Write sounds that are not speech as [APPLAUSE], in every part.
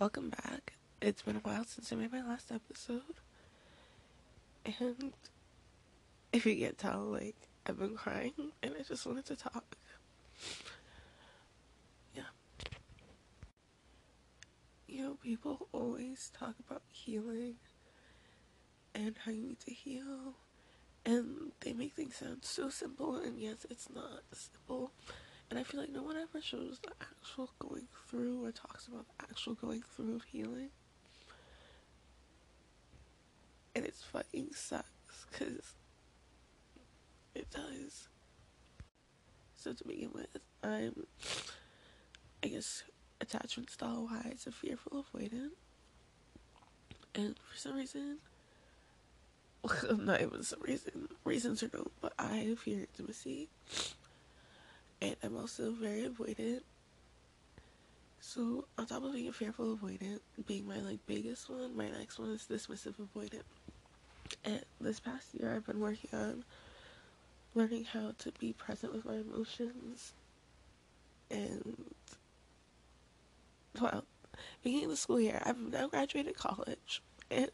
welcome back. It's been a while since I made my last episode, and if you can't tell, like I've been crying, and I just wanted to talk. Yeah. You know, people always talk about healing and how you need to heal, and they make things sound so simple, and yes, it's not simple and I feel like no one ever shows the actual going through or talks about the actual going through of healing. And it's fucking sucks because it does. So to begin with, I'm, I guess, attachment style wise, a fearful avoidant. And for some reason, [LAUGHS] not even some reason, reasons are no, but I fear intimacy and I'm also very avoidant. So on top of being a fearful avoidant, being my like biggest one, my next one is dismissive avoidant. And this past year, I've been working on learning how to be present with my emotions, and well, beginning of the school year, I've now graduated college, and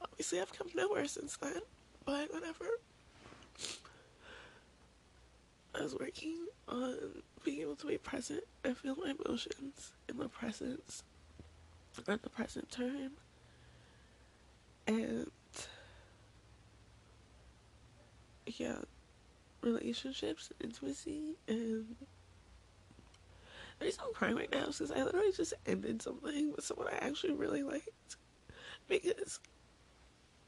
obviously I've come nowhere since then. But whatever. I was working on being able to be present and feel my emotions in the presence at the present time. And yeah, relationships, intimacy, and the reason I'm crying right now is because I literally just ended something with someone I actually really liked because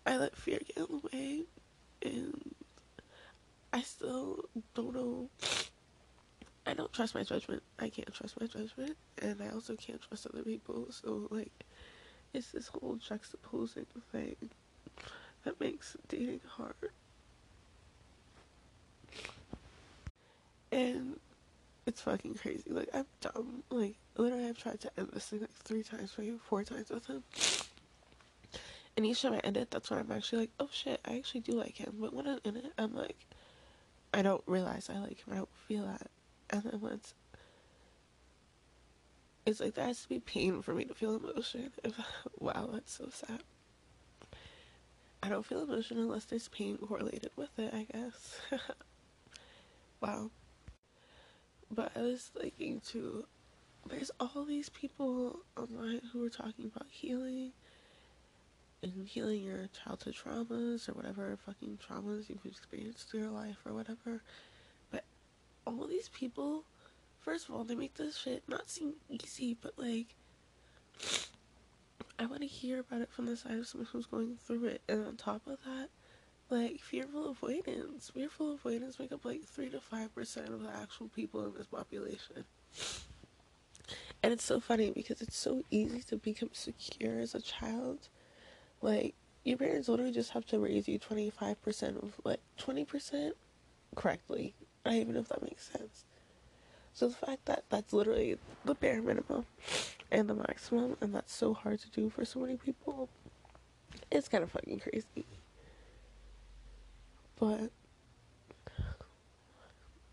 I let fear get in the way and I still don't know. I don't trust my judgment. I can't trust my judgment, and I also can't trust other people. So like, it's this whole juxtaposing thing that makes dating hard. And it's fucking crazy. Like I'm dumb. Like literally, I've tried to end this thing like three times, maybe four times with him. And each time I end it, that's when I'm actually like, oh shit, I actually do like him. But when I'm in it, I'm like, I don't realize I like him. I don't feel that. And then once it's like there has to be pain for me to feel emotion. [LAUGHS] Wow, that's so sad. I don't feel emotion unless there's pain correlated with it, I guess. [LAUGHS] wow. But I was thinking too, there's all these people online who are talking about healing and healing your childhood traumas or whatever fucking traumas you've experienced through your life or whatever. But all these people, first of all, they make this shit not seem easy, but like, I want to hear about it from the side of someone who's going through it. And on top of that, like, fearful avoidance. Fearful avoidance make up like 3 to 5% of the actual people in this population. And it's so funny because it's so easy to become secure as a child like, your parents literally just have to raise you 25% of, like, 20% correctly. I don't even know if that makes sense. So the fact that that's literally the bare minimum and the maximum, and that's so hard to do for so many people, it's kind of fucking crazy. But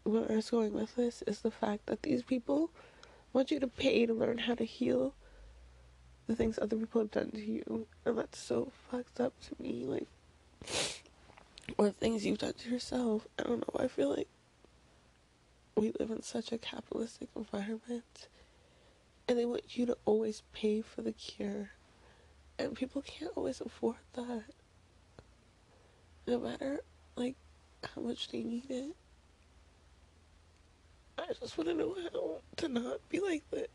where I was going with this is the fact that these people want you to pay to learn how to heal the things other people have done to you, and that's so fucked up to me. Like, or things you've done to yourself. I don't know. I feel like we live in such a capitalistic environment, and they want you to always pay for the cure, and people can't always afford that. No matter like how much they need it. I just want to know how to not be like this.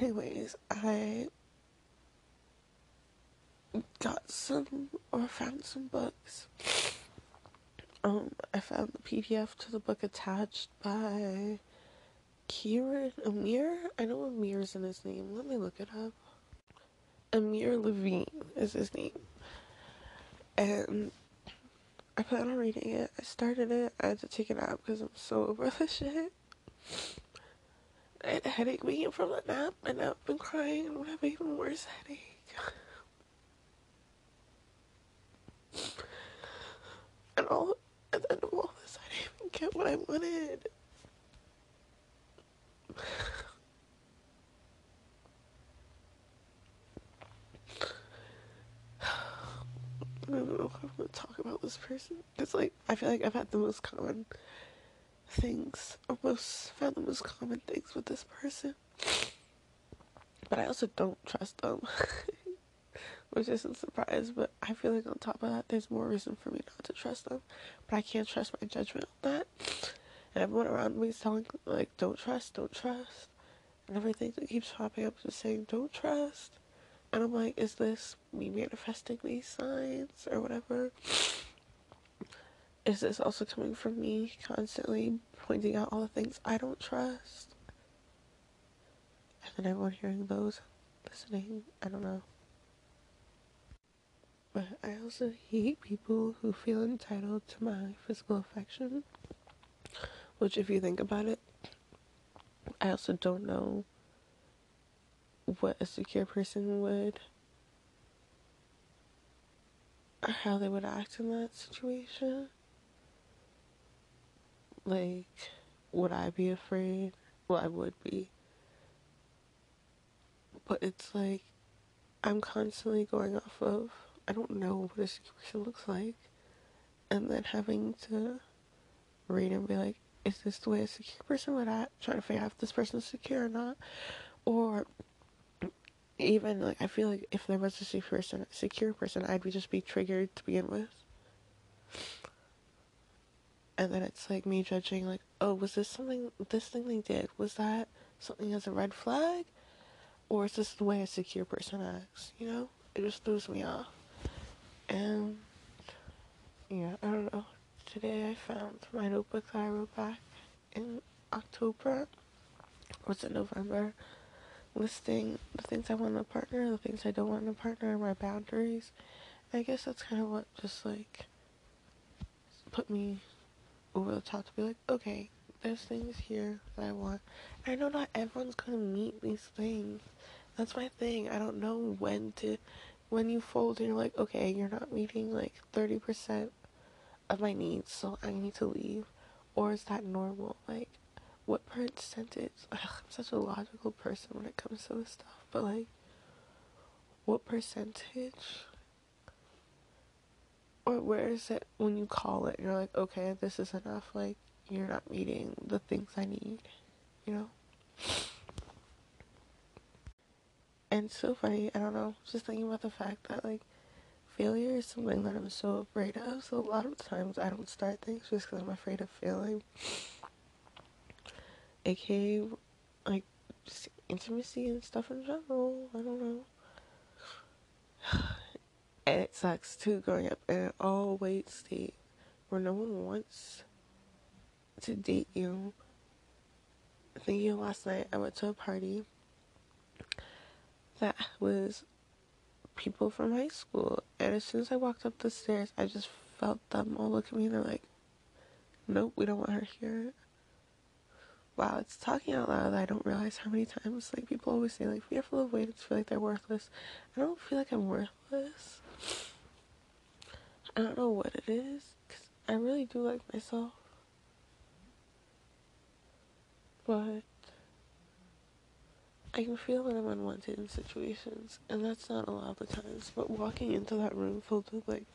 Anyways, I got some or found some books. Um, I found the PDF to the book attached by Kieran Amir. I know Amir's in his name. Let me look it up. Amir Levine is his name. And I plan on reading it. I started it. I had to take it out because I'm so [LAUGHS] over the shit. I had a headache waking from the nap, and I've been crying, and I have having even worse headache. and all, at the end of all this, I didn't even get what I wanted. [SIGHS] I don't know if I want to talk about this person. It's like, I feel like I've had the most common things, or most, found the most common things with this person. But I also don't trust them. [LAUGHS] Which isn't surprise, but I feel like on top of that, there's more reason for me not to trust them. But I can't trust my judgment on that. And everyone around me is telling, like, don't trust, don't trust. And everything that keeps popping up is saying, don't trust. And I'm like, is this me manifesting these signs or whatever? Is this also coming from me constantly pointing out all the things I don't trust? And then everyone hearing those, listening, I don't know. But I also hate people who feel entitled to my physical affection. Which, if you think about it, I also don't know what a secure person would or how they would act in that situation. Like, would I be afraid? Well, I would be. But it's like, I'm constantly going off of, I don't know what a secure person looks like. And then having to read and be like, is this the way a secure person would act? Trying to figure out if this person is secure or not. Or even like I feel like if there was a secure person, secure person, I'd be just be triggered to begin with. And then it's like me judging, like, oh, was this something? This thing they did was that something as a red flag, or is this the way a secure person acts? You know, it just throws me off. And yeah, I don't know. Today I found my notebook that I wrote back in October. Was it November? listing the things I want in a partner, the things I don't want in a partner, my boundaries. I guess that's kind of what just like put me over the top to be like, okay, there's things here that I want. I know not everyone's gonna meet these things. That's my thing. I don't know when to, when you fold and you're like, okay, you're not meeting like 30% of my needs, so I need to leave. Or is that normal? Like, what percentage? Ugh, I'm such a logical person when it comes to this stuff, but like, what percentage? Or where is it when you call it? You're like, okay, this is enough. Like, you're not meeting the things I need, you know? And so funny, I don't know, just thinking about the fact that, like, failure is something that I'm so afraid of. So a lot of times I don't start things just because I'm afraid of failing aka like just intimacy and stuff in general. I don't know. [SIGHS] And it sucks too growing up in an all white state where no one wants to date you. Thinking last night I went to a party that was people from high school and as soon as I walked up the stairs I just felt them all look at me and they're like, Nope, we don't want her here wow, it's talking out loud I don't realize how many times like people always say like fearful avoidants feel like they're worthless. I don't feel like I'm worthless. I don't know what it is because I really do like myself, but I can feel that I'm unwanted in situations, and that's not a lot of the times. But walking into that room filled with like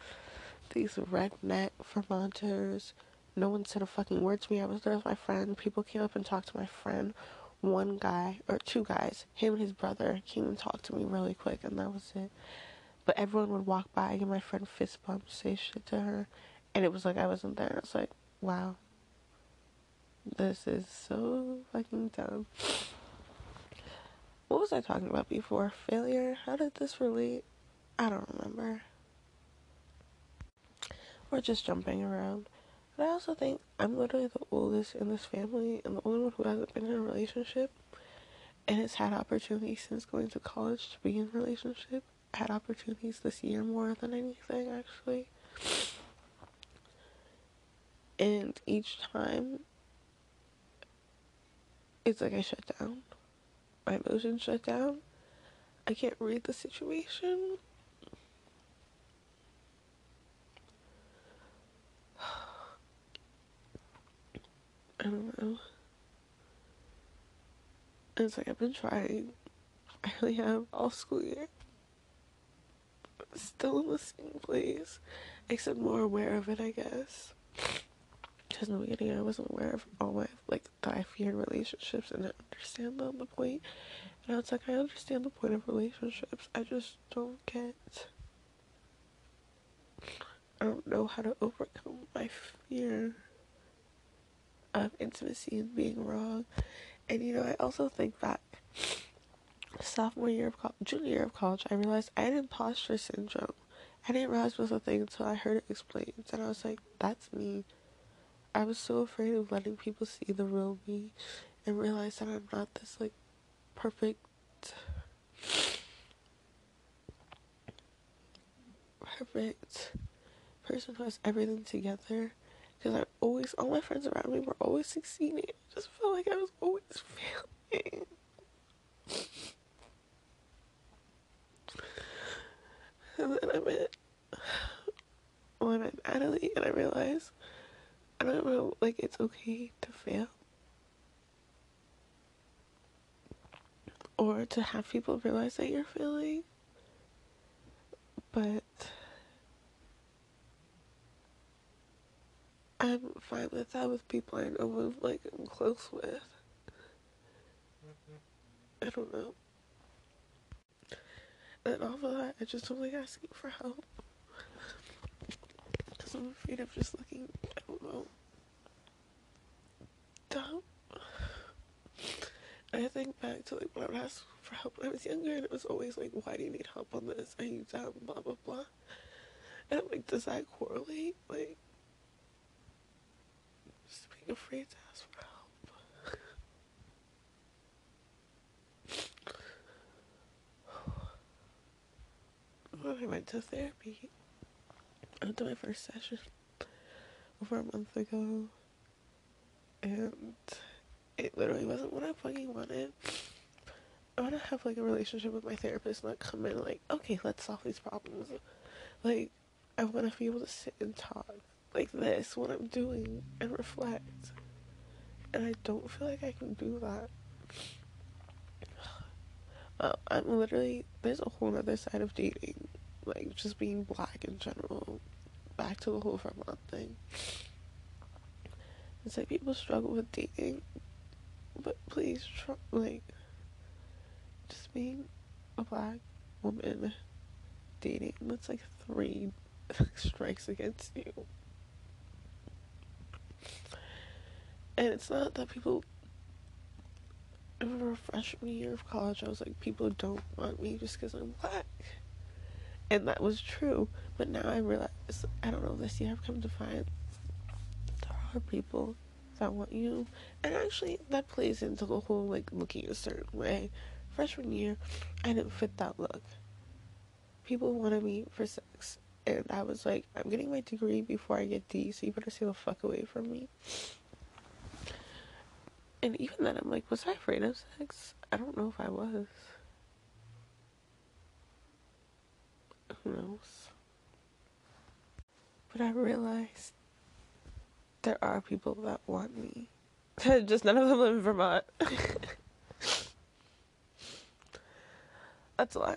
these redneck Vermonters no one said a fucking word to me. I was there with my friend. People came up and talked to my friend. One guy, or two guys, him and his brother, came and talked to me really quick, and that was it. But everyone would walk by, and my friend fist bump, say shit to her, and it was like I wasn't there. It's like, wow, this is so fucking dumb. What was I talking about before? Failure? How did this relate? I don't remember. We're just jumping around. But I also think I'm literally the oldest in this family and the only one who hasn't been in a relationship and has had opportunities since going to college to be in a relationship. Had opportunities this year more than anything actually. And each time it's like I shut down. My emotions shut down. I can't read the situation. [SIGHS] I don't know. It's like I've been trying. I really have all school year. Still in the same place, except more aware of it, I guess. Because in the beginning, I wasn't aware of all my like that I feared relationships and I understand them, the point. And it's like I understand the point of relationships. I just don't get. I don't know how to overcome my fear of intimacy and being wrong. And you know, I also think that sophomore year of college, junior year of college, I realized I had imposter syndrome. I didn't realize it was a thing until I heard it explained, and I was like, "That's me." I was so afraid of letting people see the real me, and realize that I'm not this like perfect, perfect person who has everything together. Because I always, all my friends around me were always succeeding. I just felt like I was always failing. And then I met, well, I met Natalie, and I realized I don't know, like, it's okay to fail. Or to have people realize that you're failing. But I'm fine with that with people I know like I'm close with. I don't know. And all of that, I just don't like asking for help. Because I'm afraid of just looking, I don't know, dumb. I think back to like when I would ask for help when I was younger, and it was always like, why do you need help on this? Are you dumb? Blah, blah, blah. And I'm like, does that correlate? Like, just being afraid to ask for help. When I went to therapy, I went to my first session over a month ago, and it literally wasn't what I fucking wanted. I want to have like a relationship with my therapist, not come in like, okay, let's solve these problems. Like, I want to be able to sit and talk like this, what I'm doing, and reflect. And I don't feel like I can do that. [SIGHS] Uh, I'm literally, there's a whole other side of dating, like just being black in general. Back to the whole Vermont thing. It's like people struggle with dating, but please, try, like, just being a black woman dating, that's like three [LAUGHS] strikes against you. And it's not that people over freshman year of college, I was like, people don't want me just because I'm black. And that was true. But now I realize, I don't know, this year I've come to find there are people that want you. And actually, that plays into the whole, like, looking a certain way. Freshman year, I didn't fit that look. People wanted me for sex. And I was like, I'm getting my degree before I get D, so you better stay the fuck away from me. And even then, I'm like, was I afraid of sex? I don't know if I was. Knows? But I realized there are people that want me. [LAUGHS] Just none of them live in Vermont. [LAUGHS] That's a lie.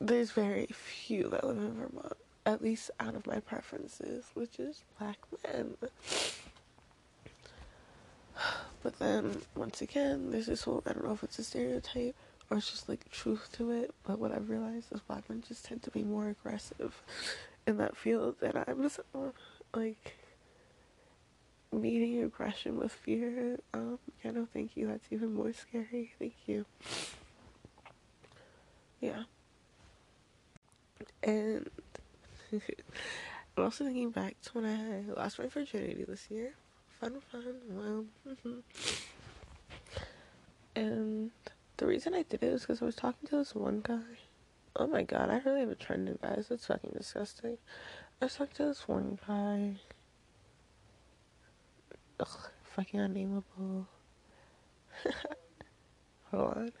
There's very few that live in Vermont, at least out of my preferences, which is black men. [SIGHS] But then, once again, there's this whole I don't know if it's a stereotype or it's just like truth to it, but what I've realized is black men just tend to be more aggressive in that field, and I'm just like meeting aggression with fear. Um, yeah, no, thank you. That's even more scary. Thank you. Yeah. And [LAUGHS] I'm also thinking back to when I lost my virginity this year fun, fun. Well, [LAUGHS] and the reason I did it is because I was talking to this one guy. Oh my god, I really have a trend in guys. That's fucking disgusting. I was talking to this one guy. Ugh, fucking unnameable. [LAUGHS] Hold on.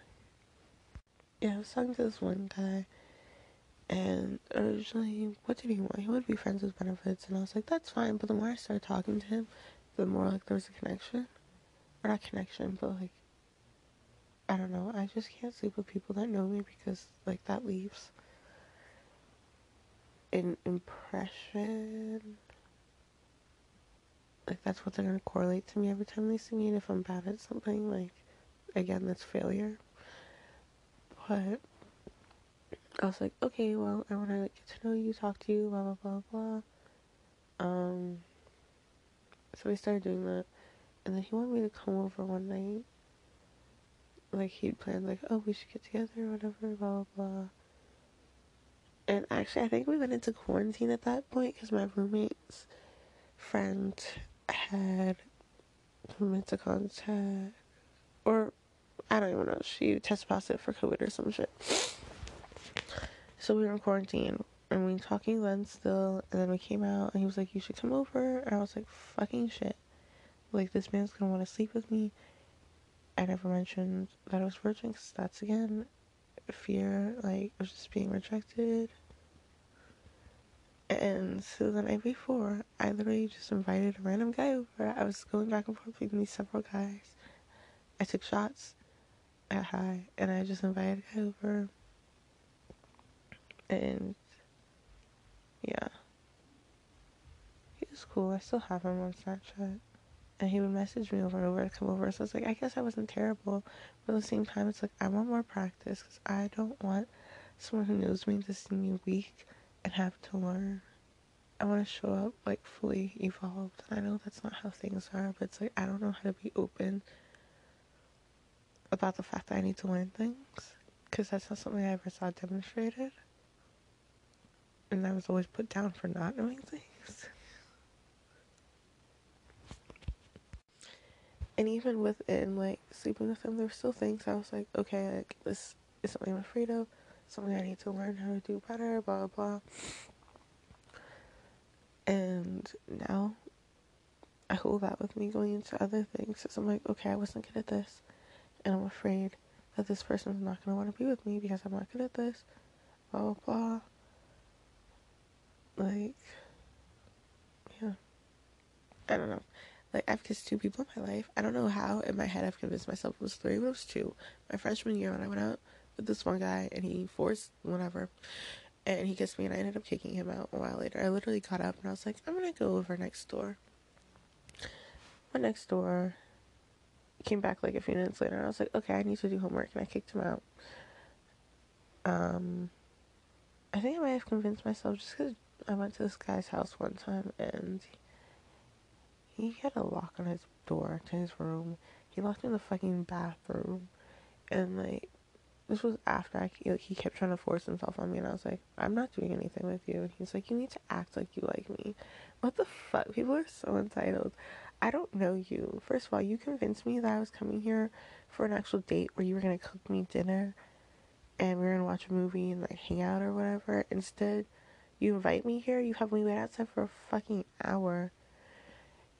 Yeah, I was talking to this one guy. And originally, what did he want? He wanted to be friends with benefits. And I was like, that's fine. But the more I started talking to him, the more like there's a connection. Or not connection, but like I don't know. I just can't sleep with people that know me because like that leaves an impression. Like that's what they're gonna correlate to me every time they see me. And if I'm bad at something, like again, that's failure. But I was like, okay, well, I want to like, get to know you, talk to you, blah blah blah blah. Um. So we started doing that, and then he wanted me to come over one night. Like he'd planned, like, oh, we should get together, or whatever, blah blah blah. And actually, I think we went into quarantine at that point because my roommate's friend had come into contact, or I don't even know. She tested positive for COVID or some shit. So we were in quarantine and we were talking then still, and then we came out and he was like, "You should come over," and I was like, "Fucking shit!" Like this man's gonna want to sleep with me. I never mentioned that I was virgin because that's again fear, like of just being rejected. And so the night before, I literally just invited a random guy over. I was going back and forth between these several guys. I took shots at high, and I just invited a guy over. And yeah, he was cool. I still have him on Snapchat. And he would message me over and over to come over. So it's like, I guess I wasn't terrible. But at the same time, it's like, I want more practice because I don't want someone who knows me to see me weak and have to learn. I want to show up like fully evolved. And I know that's not how things are, but it's like, I don't know how to be open about the fact that I need to learn things because that's not something I ever saw demonstrated. And I was always put down for not knowing things. And even within like sleeping with him, there were still things I was like, okay, like this is something I'm afraid of, something I need to learn how to do better, blah blah. And now I hold that with me going into other things. Because I'm like, okay, I wasn't good at this and I'm afraid that this person is not to want to be with me because I'm not good at this, blah, blah, blah. Like, yeah. I don't know. Like, I've kissed two people in my life. I don't know how in my head I've convinced myself it was three, but it was two. My freshman year when I went out with this one guy and he forced whatever. And he kissed me and I ended up kicking him out a while later. I literally got up and I was like, I'm gonna go over next door. Went next door came back like a few minutes later and I was like, okay, I need to do homework and I kicked him out. Um, I think I might have convinced myself just because I went to this guy's house one time and he had a lock on his door to his room. He locked in the fucking bathroom and like this was after I like, he kept trying to force himself on me and I was like, I'm not doing anything with you and he's like, You need to act like you like me. What the fuck? People are so entitled. I don't know you. First of all, you convinced me that I was coming here for an actual date where you were gonna cook me dinner and we were gonna watch a movie and like hang out or whatever. Instead, you invite me here, you have me wait outside for a fucking hour.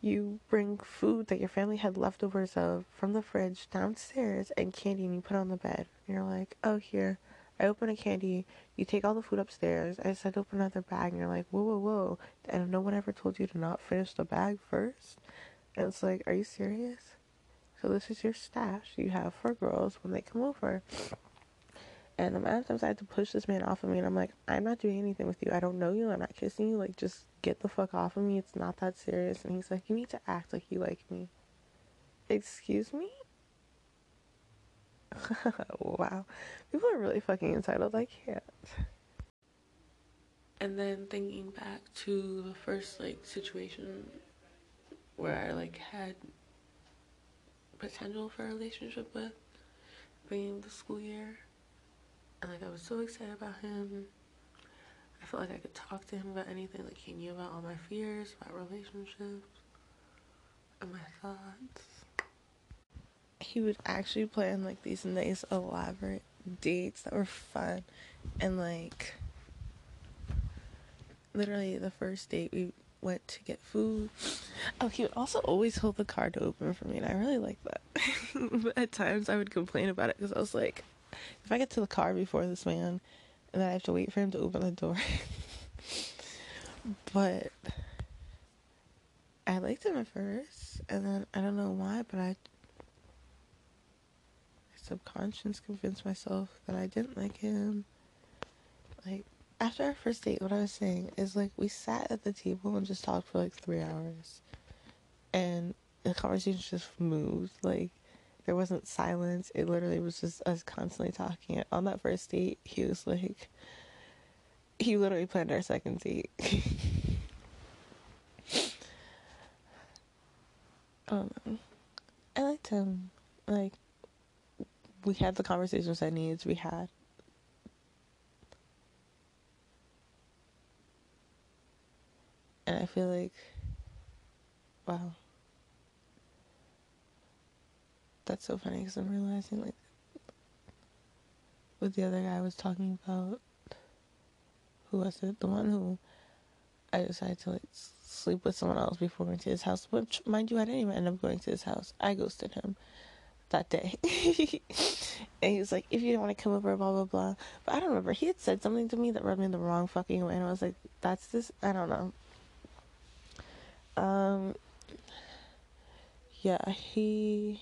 You bring food that your family had leftovers of from the fridge downstairs and candy and you put on the bed. And you're like, oh, here. I open a candy, you take all the food upstairs. I said, open another bag, and you're like, whoa, whoa, whoa. And no one ever told you to not finish the bag first? And it's like, are you serious? So this is your stash you have for girls when they come over. And the amount of times I had to push this man off of me, and I'm like, I'm not doing anything with you. I don't know you. I'm not kissing you. Like, just get the fuck off of me. It's not that serious. And he's like, you need to act like you like me. Excuse me? [LAUGHS] wow. People are really fucking entitled. I can't. And then thinking back to the first, like, situation where I like had potential for a relationship with being the school year and like I was so excited about him I felt like I could talk to him about anything like he knew about all my fears about relationships and my thoughts he would actually plan like these nice elaborate dates that were fun and like literally the first date we went to get food. Oh, he would also always hold the car door open for me, and I really like that. but [LAUGHS] at times I would complain about it because I was like, if I get to the car before this man, and then I have to wait for him to open the door. [LAUGHS] but I liked him at first, and then I don't know why, but I subconscious convinced myself that I didn't like him. Like after our first date, what I was saying is like we sat at the table and just talked for like three hours, and the conversation just moved. Like there wasn't silence. It literally was just us constantly talking. On that first date, he was like, he literally planned our second date. [LAUGHS] um, I liked him. Like we had the conversations that needs we had. And I feel like, wow, that's so funny because I'm realizing like with the other guy was talking about, who was it? The one who I decided to like sleep with someone else before going to his house. Which, mind you, I didn't even end up going to his house. I ghosted him that day. [LAUGHS] and he was like, if you don't want to come over, blah, blah, blah. But I don't remember. He had said something to me that rubbed me the wrong fucking way. And I was like, that's this. I don't know. Um, yeah, he.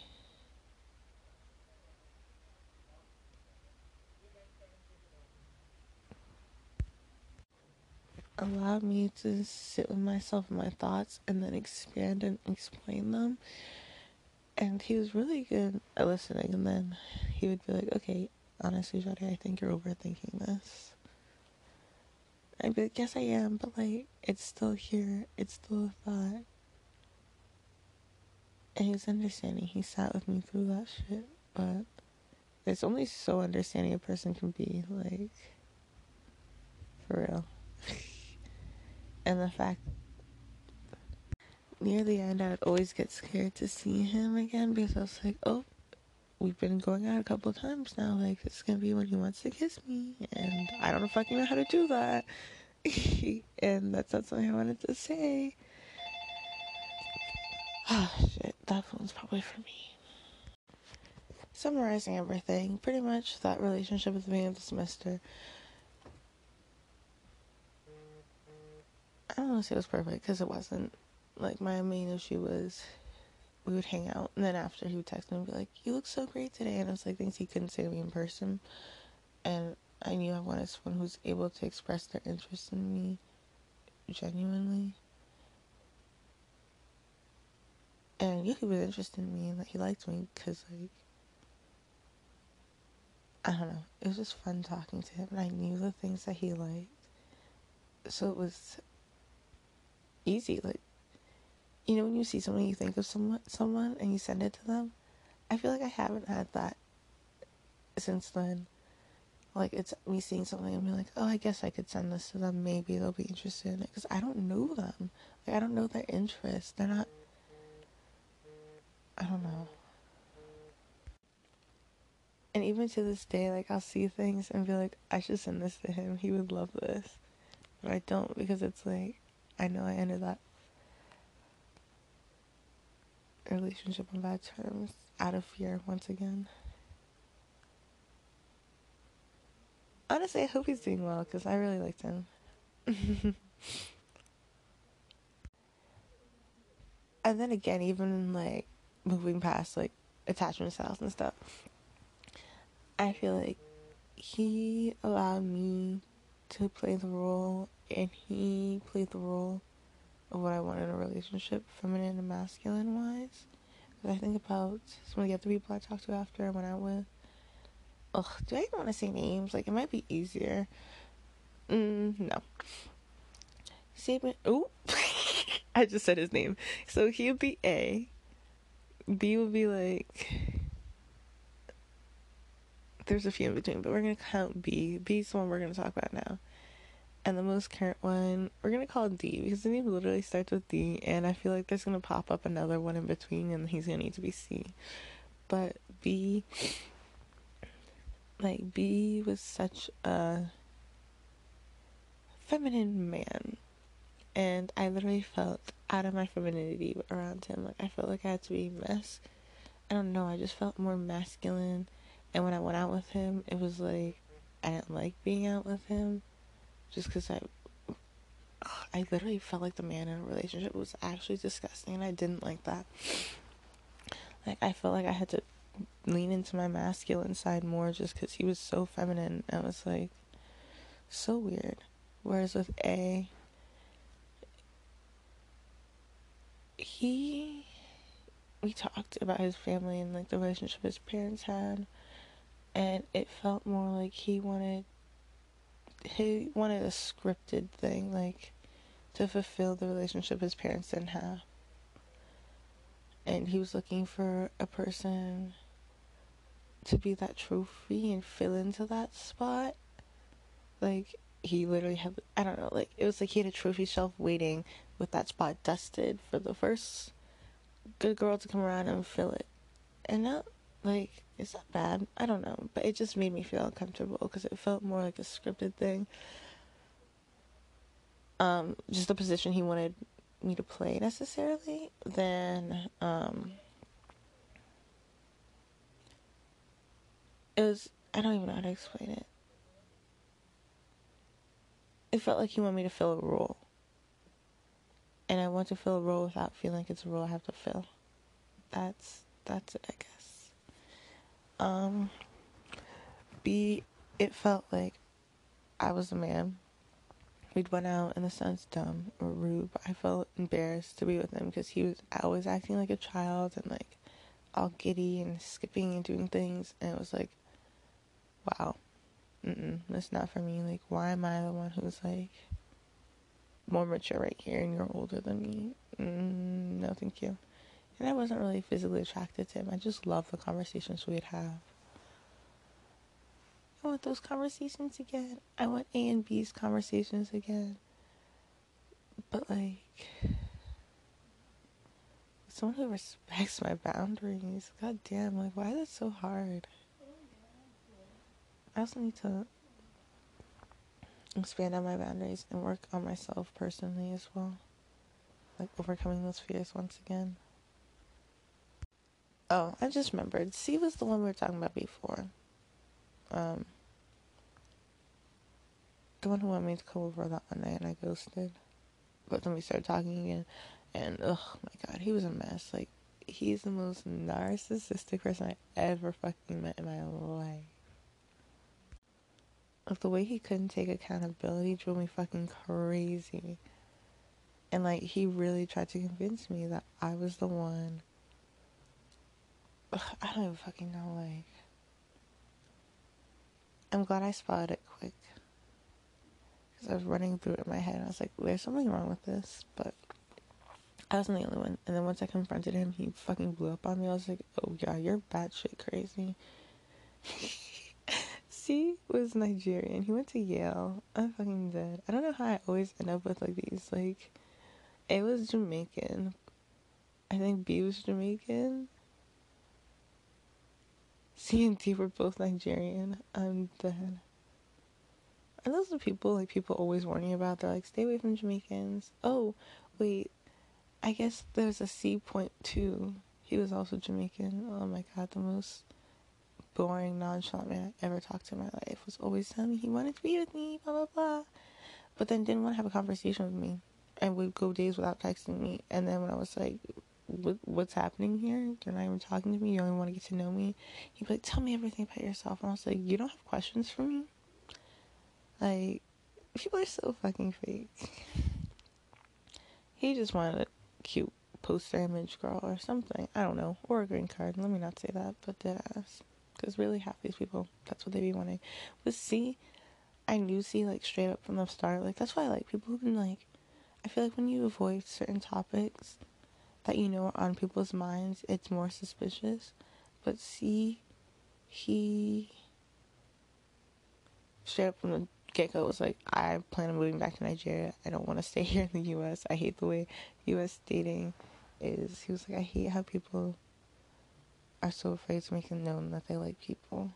Allowed me to sit with myself and my thoughts and then expand and explain them and he was really good at listening. And then he would be like, "Okay, honestly, Jody, I think you're overthinking this." I'd be like, "Yes, I am, but like, it's still here. It's still a thought." And he was understanding. He sat with me through that shit, but it's only so understanding a person can be, like, for real. [LAUGHS] and the fact near the end, I would always get scared to see him again because I was like, oh, we've been going out a couple of times now. Like, it's gonna be when he wants to kiss me, and I don't fucking know how to do that. [LAUGHS] and that's not something I wanted to say. Oh, [SIGHS] shit, that phone's probably for me. Summarizing everything, pretty much that relationship at the beginning of the semester. I don't want to say it was perfect because it wasn't like my main issue was we would hang out and then after he would text me and be like, You look so great today and I was like things he couldn't say to me in person and I knew I wanted someone who's able to express their interest in me genuinely. And knew he was interested in me and that he liked me because, like, I don't know. It was just fun talking to him and I knew the things that he liked. So it was easy. Like, you know when you see someone you think of someone someone and you send it to them i feel like i haven't had that since then. Like it's me seeing something and be like oh i guess i could send this to them. Maybe they'll be interested in it. Because i don't know them. Like i don't know their interests. They're not i don't know. And even to this day like i'll see things and be like i should send this to him. He would love this. But i don't because it's like i know i ended that relationship on bad terms out of fear once again. Honestly, I hope he's doing well because I really liked him. [LAUGHS] and then again, even like moving past like attachment styles and stuff, I feel like he allowed me to play the role and he played the role of what I want in a relationship, feminine and masculine wise. I think about some of the other people I talked to after I went out with. Ugh, do I even want to say names? Like, it might be easier. Mm, no. Saban. Oh, [LAUGHS] I just said his name. So he would be A. B would be like. There's a few in between, but we're gonna count B. B's the one we're gonna talk about now and the most current one we're gonna call D because the name literally starts with D, and I feel like there's gonna pop up another one in between, and he's gonna need to be C. But B, like B, was such a feminine man, and I literally felt out of my femininity around him. Like I felt like I had to be mess. I don't know. I just felt more masculine, and when I went out with him, it was like I didn't like being out with him just because I, I literally felt like the man in a relationship was actually disgusting and I didn't like that. Like I felt like I had to lean into my masculine side more just because he was so feminine. I was like so weird. Whereas with A, he we talked about his family and like the relationship his parents had and it felt more like he wanted he wanted a scripted thing like to fulfill the relationship his parents didn't have. And he was looking for a person to be that trophy and fill into that spot. Like he literally had i don't know like it was like he had a trophy shelf waiting with that spot dusted for the first good girl to come around and fill it. And now like is that bad? I don't know, but it just made me feel uncomfortable because it felt more like a scripted thing. Um, just the position he wanted me to play necessarily, then um, it was I don't even know how to explain it. It felt like he wanted me to fill a role. And I want to fill a role without feeling like it's a role I have to fill. That's that's it, I guess. Um, B, it felt like I was a man. We'd went out in the sense dumb or rude, I felt embarrassed to be with him because he was always acting like a child and like all giddy and skipping and doing things, and it was like, wow, mm that's not for me. Like, why am I the one who's like more mature right here and you're older than me? Mm, no, thank you. And I wasn't really physically attracted to him. I just loved the conversations we'd have. I want those conversations again. I want A and B's conversations again. But like someone who respects my boundaries. God damn, like why is it so hard? I also need to expand on my boundaries and work on myself personally as well. Like overcoming those fears once again. Oh, I just remembered. C was the one we were talking about before. Um, the one who wanted me to come over that one night and I ghosted. But then we started talking again, and oh my god, he was a mess. Like, he's the most narcissistic person I ever fucking met in my life. Like, the way he couldn't take accountability drove me fucking crazy. And, like, he really tried to convince me that I was the one [SIGHS] I don't even fucking know. Like, I'm glad I spotted it quick because I was running through it in my head. I was like, "There's something wrong with this," but I wasn't the only one. And then once I confronted him, he fucking blew up on me. I was like, "Oh yeah, you're batshit crazy." [LAUGHS] C was Nigerian. He went to Yale. I'm fucking dead. I don't know how I always end up with like these. Like, it was Jamaican. I think B was Jamaican. C and D were both Nigerian. I'm dead. And those are people like people always warn you about. They're like, stay away from Jamaicans. Oh, wait. I guess there's a C point two. He was also Jamaican. Oh my god, the most boring, nonchalant man I ever talked to in my life was always telling me he wanted to be with me, blah blah blah. But then didn't want to have a conversation with me and would go days without texting me. And then when I was like, what, what's happening here? You're not even talking to me. You only want to get to know me. He'd be like, tell me everything about yourself. And I was like, you don't have questions for me? Like, people are so fucking fake. he just wanted a cute poster image girl or something. I don't know. Or a green card. Let me not say that, but ass. Because really, half these people, that's what they be wanting. But see, I knew C like, straight up from the start. Like, that's why I like people who can, like, I feel like when you avoid certain topics, that you know are on people's minds, it's more suspicious. But see, he straight up from the get go was like, I plan on moving back to Nigeria. I don't want to stay [LAUGHS] here in the U.S. I hate the way U.S. dating is. He was like, I hate how people are so afraid to make it known that they like people,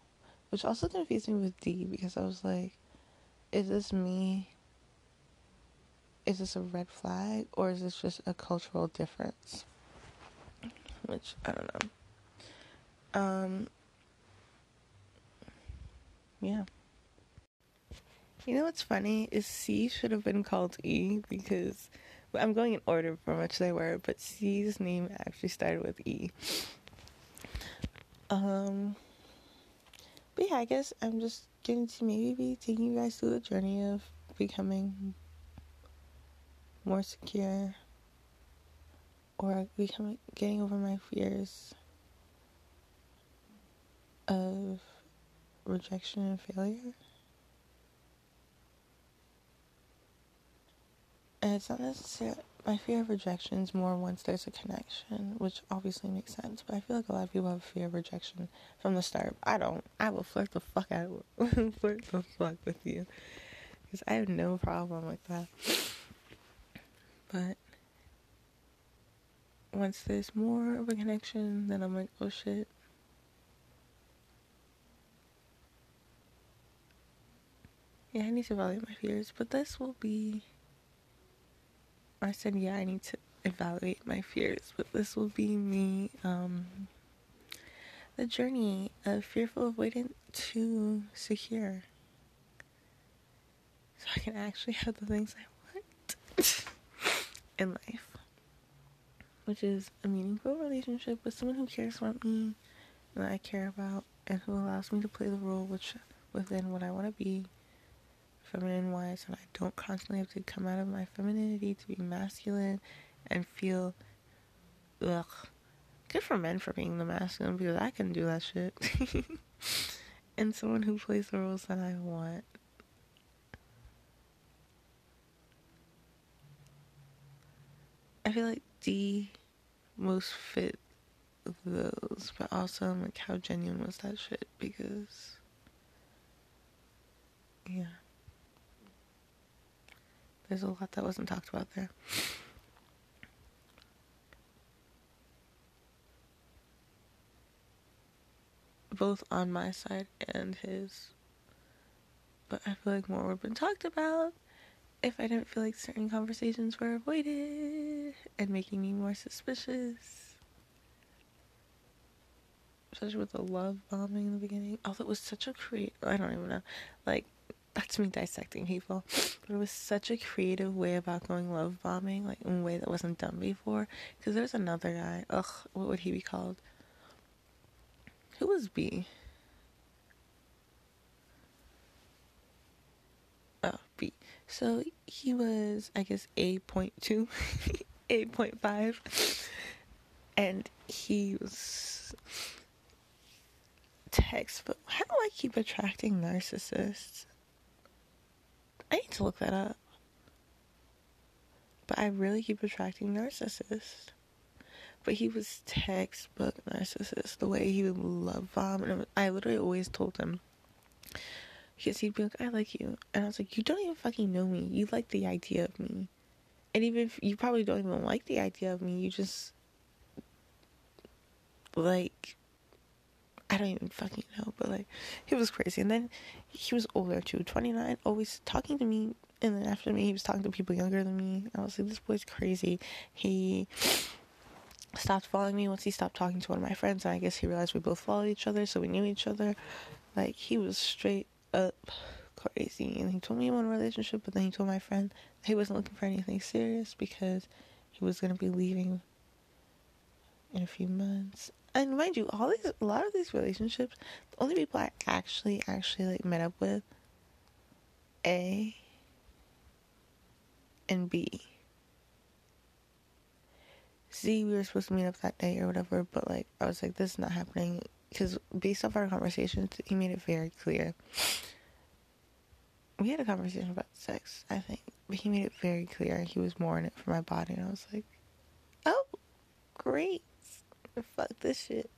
which also confused me with D because I was like, is this me is this a red flag or is this just a cultural difference? Which I don't know. Um yeah. You know what's funny is C should have been called E because I'm going in order from which they were, but C's name actually started with E. Um, but yeah, I guess I'm just going to maybe be taking you guys through the journey of becoming more secure or becoming getting over my fears of rejection and failure. And it's not necessarily my fear of rejection is more once there's a connection, which obviously makes sense. But I feel like a lot of people have fear of rejection from the start. I don't. I will flirt the fuck out [LAUGHS] flirt the fuck with you, because I have no problem with that. But once there's more of a connection, then I'm like, oh shit. Yeah, I need to evaluate my fears, but this will be I said, yeah, I need to evaluate my fears, but this will be me, um, the journey of fearful avoidant to secure. So I can actually have the things I want [LAUGHS] in life. Which is a meaningful relationship with someone who cares about me and I care about and who allows me to play the role which within what I want to be feminine wise and I don't constantly have to come out of my femininity to be masculine and feel ugh. Good for men for being the masculine because I can do that shit. [LAUGHS] and someone who plays the roles that I want. I feel like D most fit those, but also I'm like, how genuine was that shit? Because, yeah. There's a lot that wasn't talked about there. Both on my side and his. But I feel like more would have been talked about if I didn't feel like certain conversations were avoided and making me more suspicious. Especially with the love bombing in the beginning. Although it was such a create I don't even know. Like that's me dissecting people. [SNIFFS] But it was such a creative way about going love bombing, like in a way that wasn't done before. Because there's another guy. Ugh, what would he be called? Who was B? Oh, B. So he was, I guess, A.2, [LAUGHS] A.5. And he was textbook. How do I keep attracting narcissists? I need to look that up. But I really keep attracting narcissists. But he was textbook narcissist. The way he would love bomb, and I literally always told him because he'd be like, "I like you," and I was like, "You don't even fucking know me. You like the idea of me, and even if you probably don't even like the idea of me, you just like I don't even fucking know, but like he was crazy. And then he was older too, 29, always talking to me. And then after me, he was talking to people younger than me. I was like, this boy's crazy. He stopped following me once he stopped talking to one of my friends. And I guess he realized we both followed each other, so we knew each other. Like he was straight up crazy. And he told me he wanted a relationship, but then he told my friend he wasn't looking for anything serious because he was gonna be leaving in a few months and mind you, all these a lot of these relationships, the only people I actually actually like met up with, A and B. Z, we were supposed to meet up that day or whatever, but like I was like, this is not happening because based off our conversations, he made it very clear. We had a conversation about sex, I think, but he made it very clear he was more in it for my body, and I was like, oh, great fuck this shit.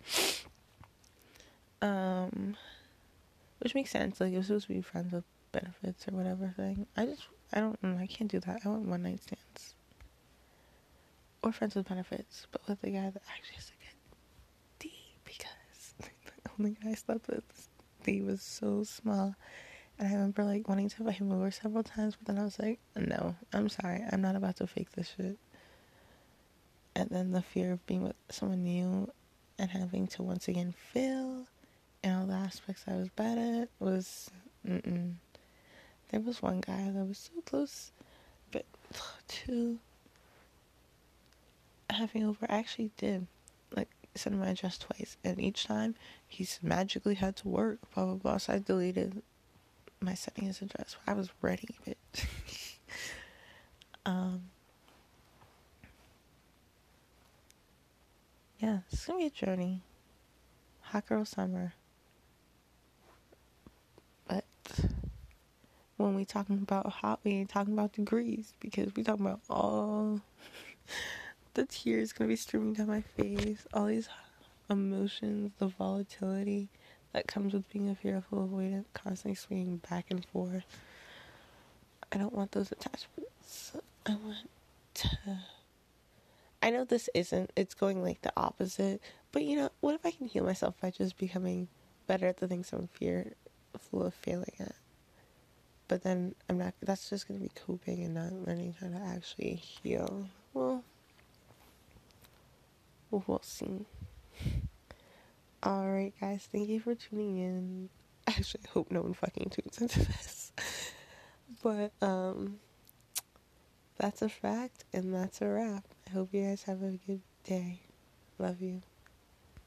Um, which makes sense. Like, you're supposed to be friends with benefits or whatever thing. I just, I don't, I can't do that. I want one night stands. Or friends with benefits, but with a guy that actually has good D because the only guy I slept with, D was so small. And I remember like wanting to invite him over several times, but then I was like, no, I'm sorry, I'm not about to fake this shit and then the fear of being with someone new and having to once again fail in all the aspects I was bad at was mm-mm. there was one guy that was so close, but [SIGHS] to having over. I actually did send my address twice, and each time he's magically had to work. Blah blah blah. So I deleted my sending his address. I was ready, but [LAUGHS] um. Yeah, it's gonna be a journey. Hot girl summer. But when we talking about hot, we ain't talking about degrees because we talking about all the tears gonna be streaming down my face, all these emotions, the volatility that comes with being a fearful avoidant, constantly swinging back and forth. I don't want those attachments. I want to I know this isn't, it's going like the opposite, but you know, what if I can heal myself by just becoming better at the things I'm fearful of failing at? But then I'm not, that's just to be coping and not learning how to actually heal. Well, see. Alright, guys, thank you for tuning in. [LAUGHS] Actually, I hope no one fucking tunes into this. [LAUGHS] But, um, that's a fact, and that's a wrap. I hope you guys have a good day. Love you.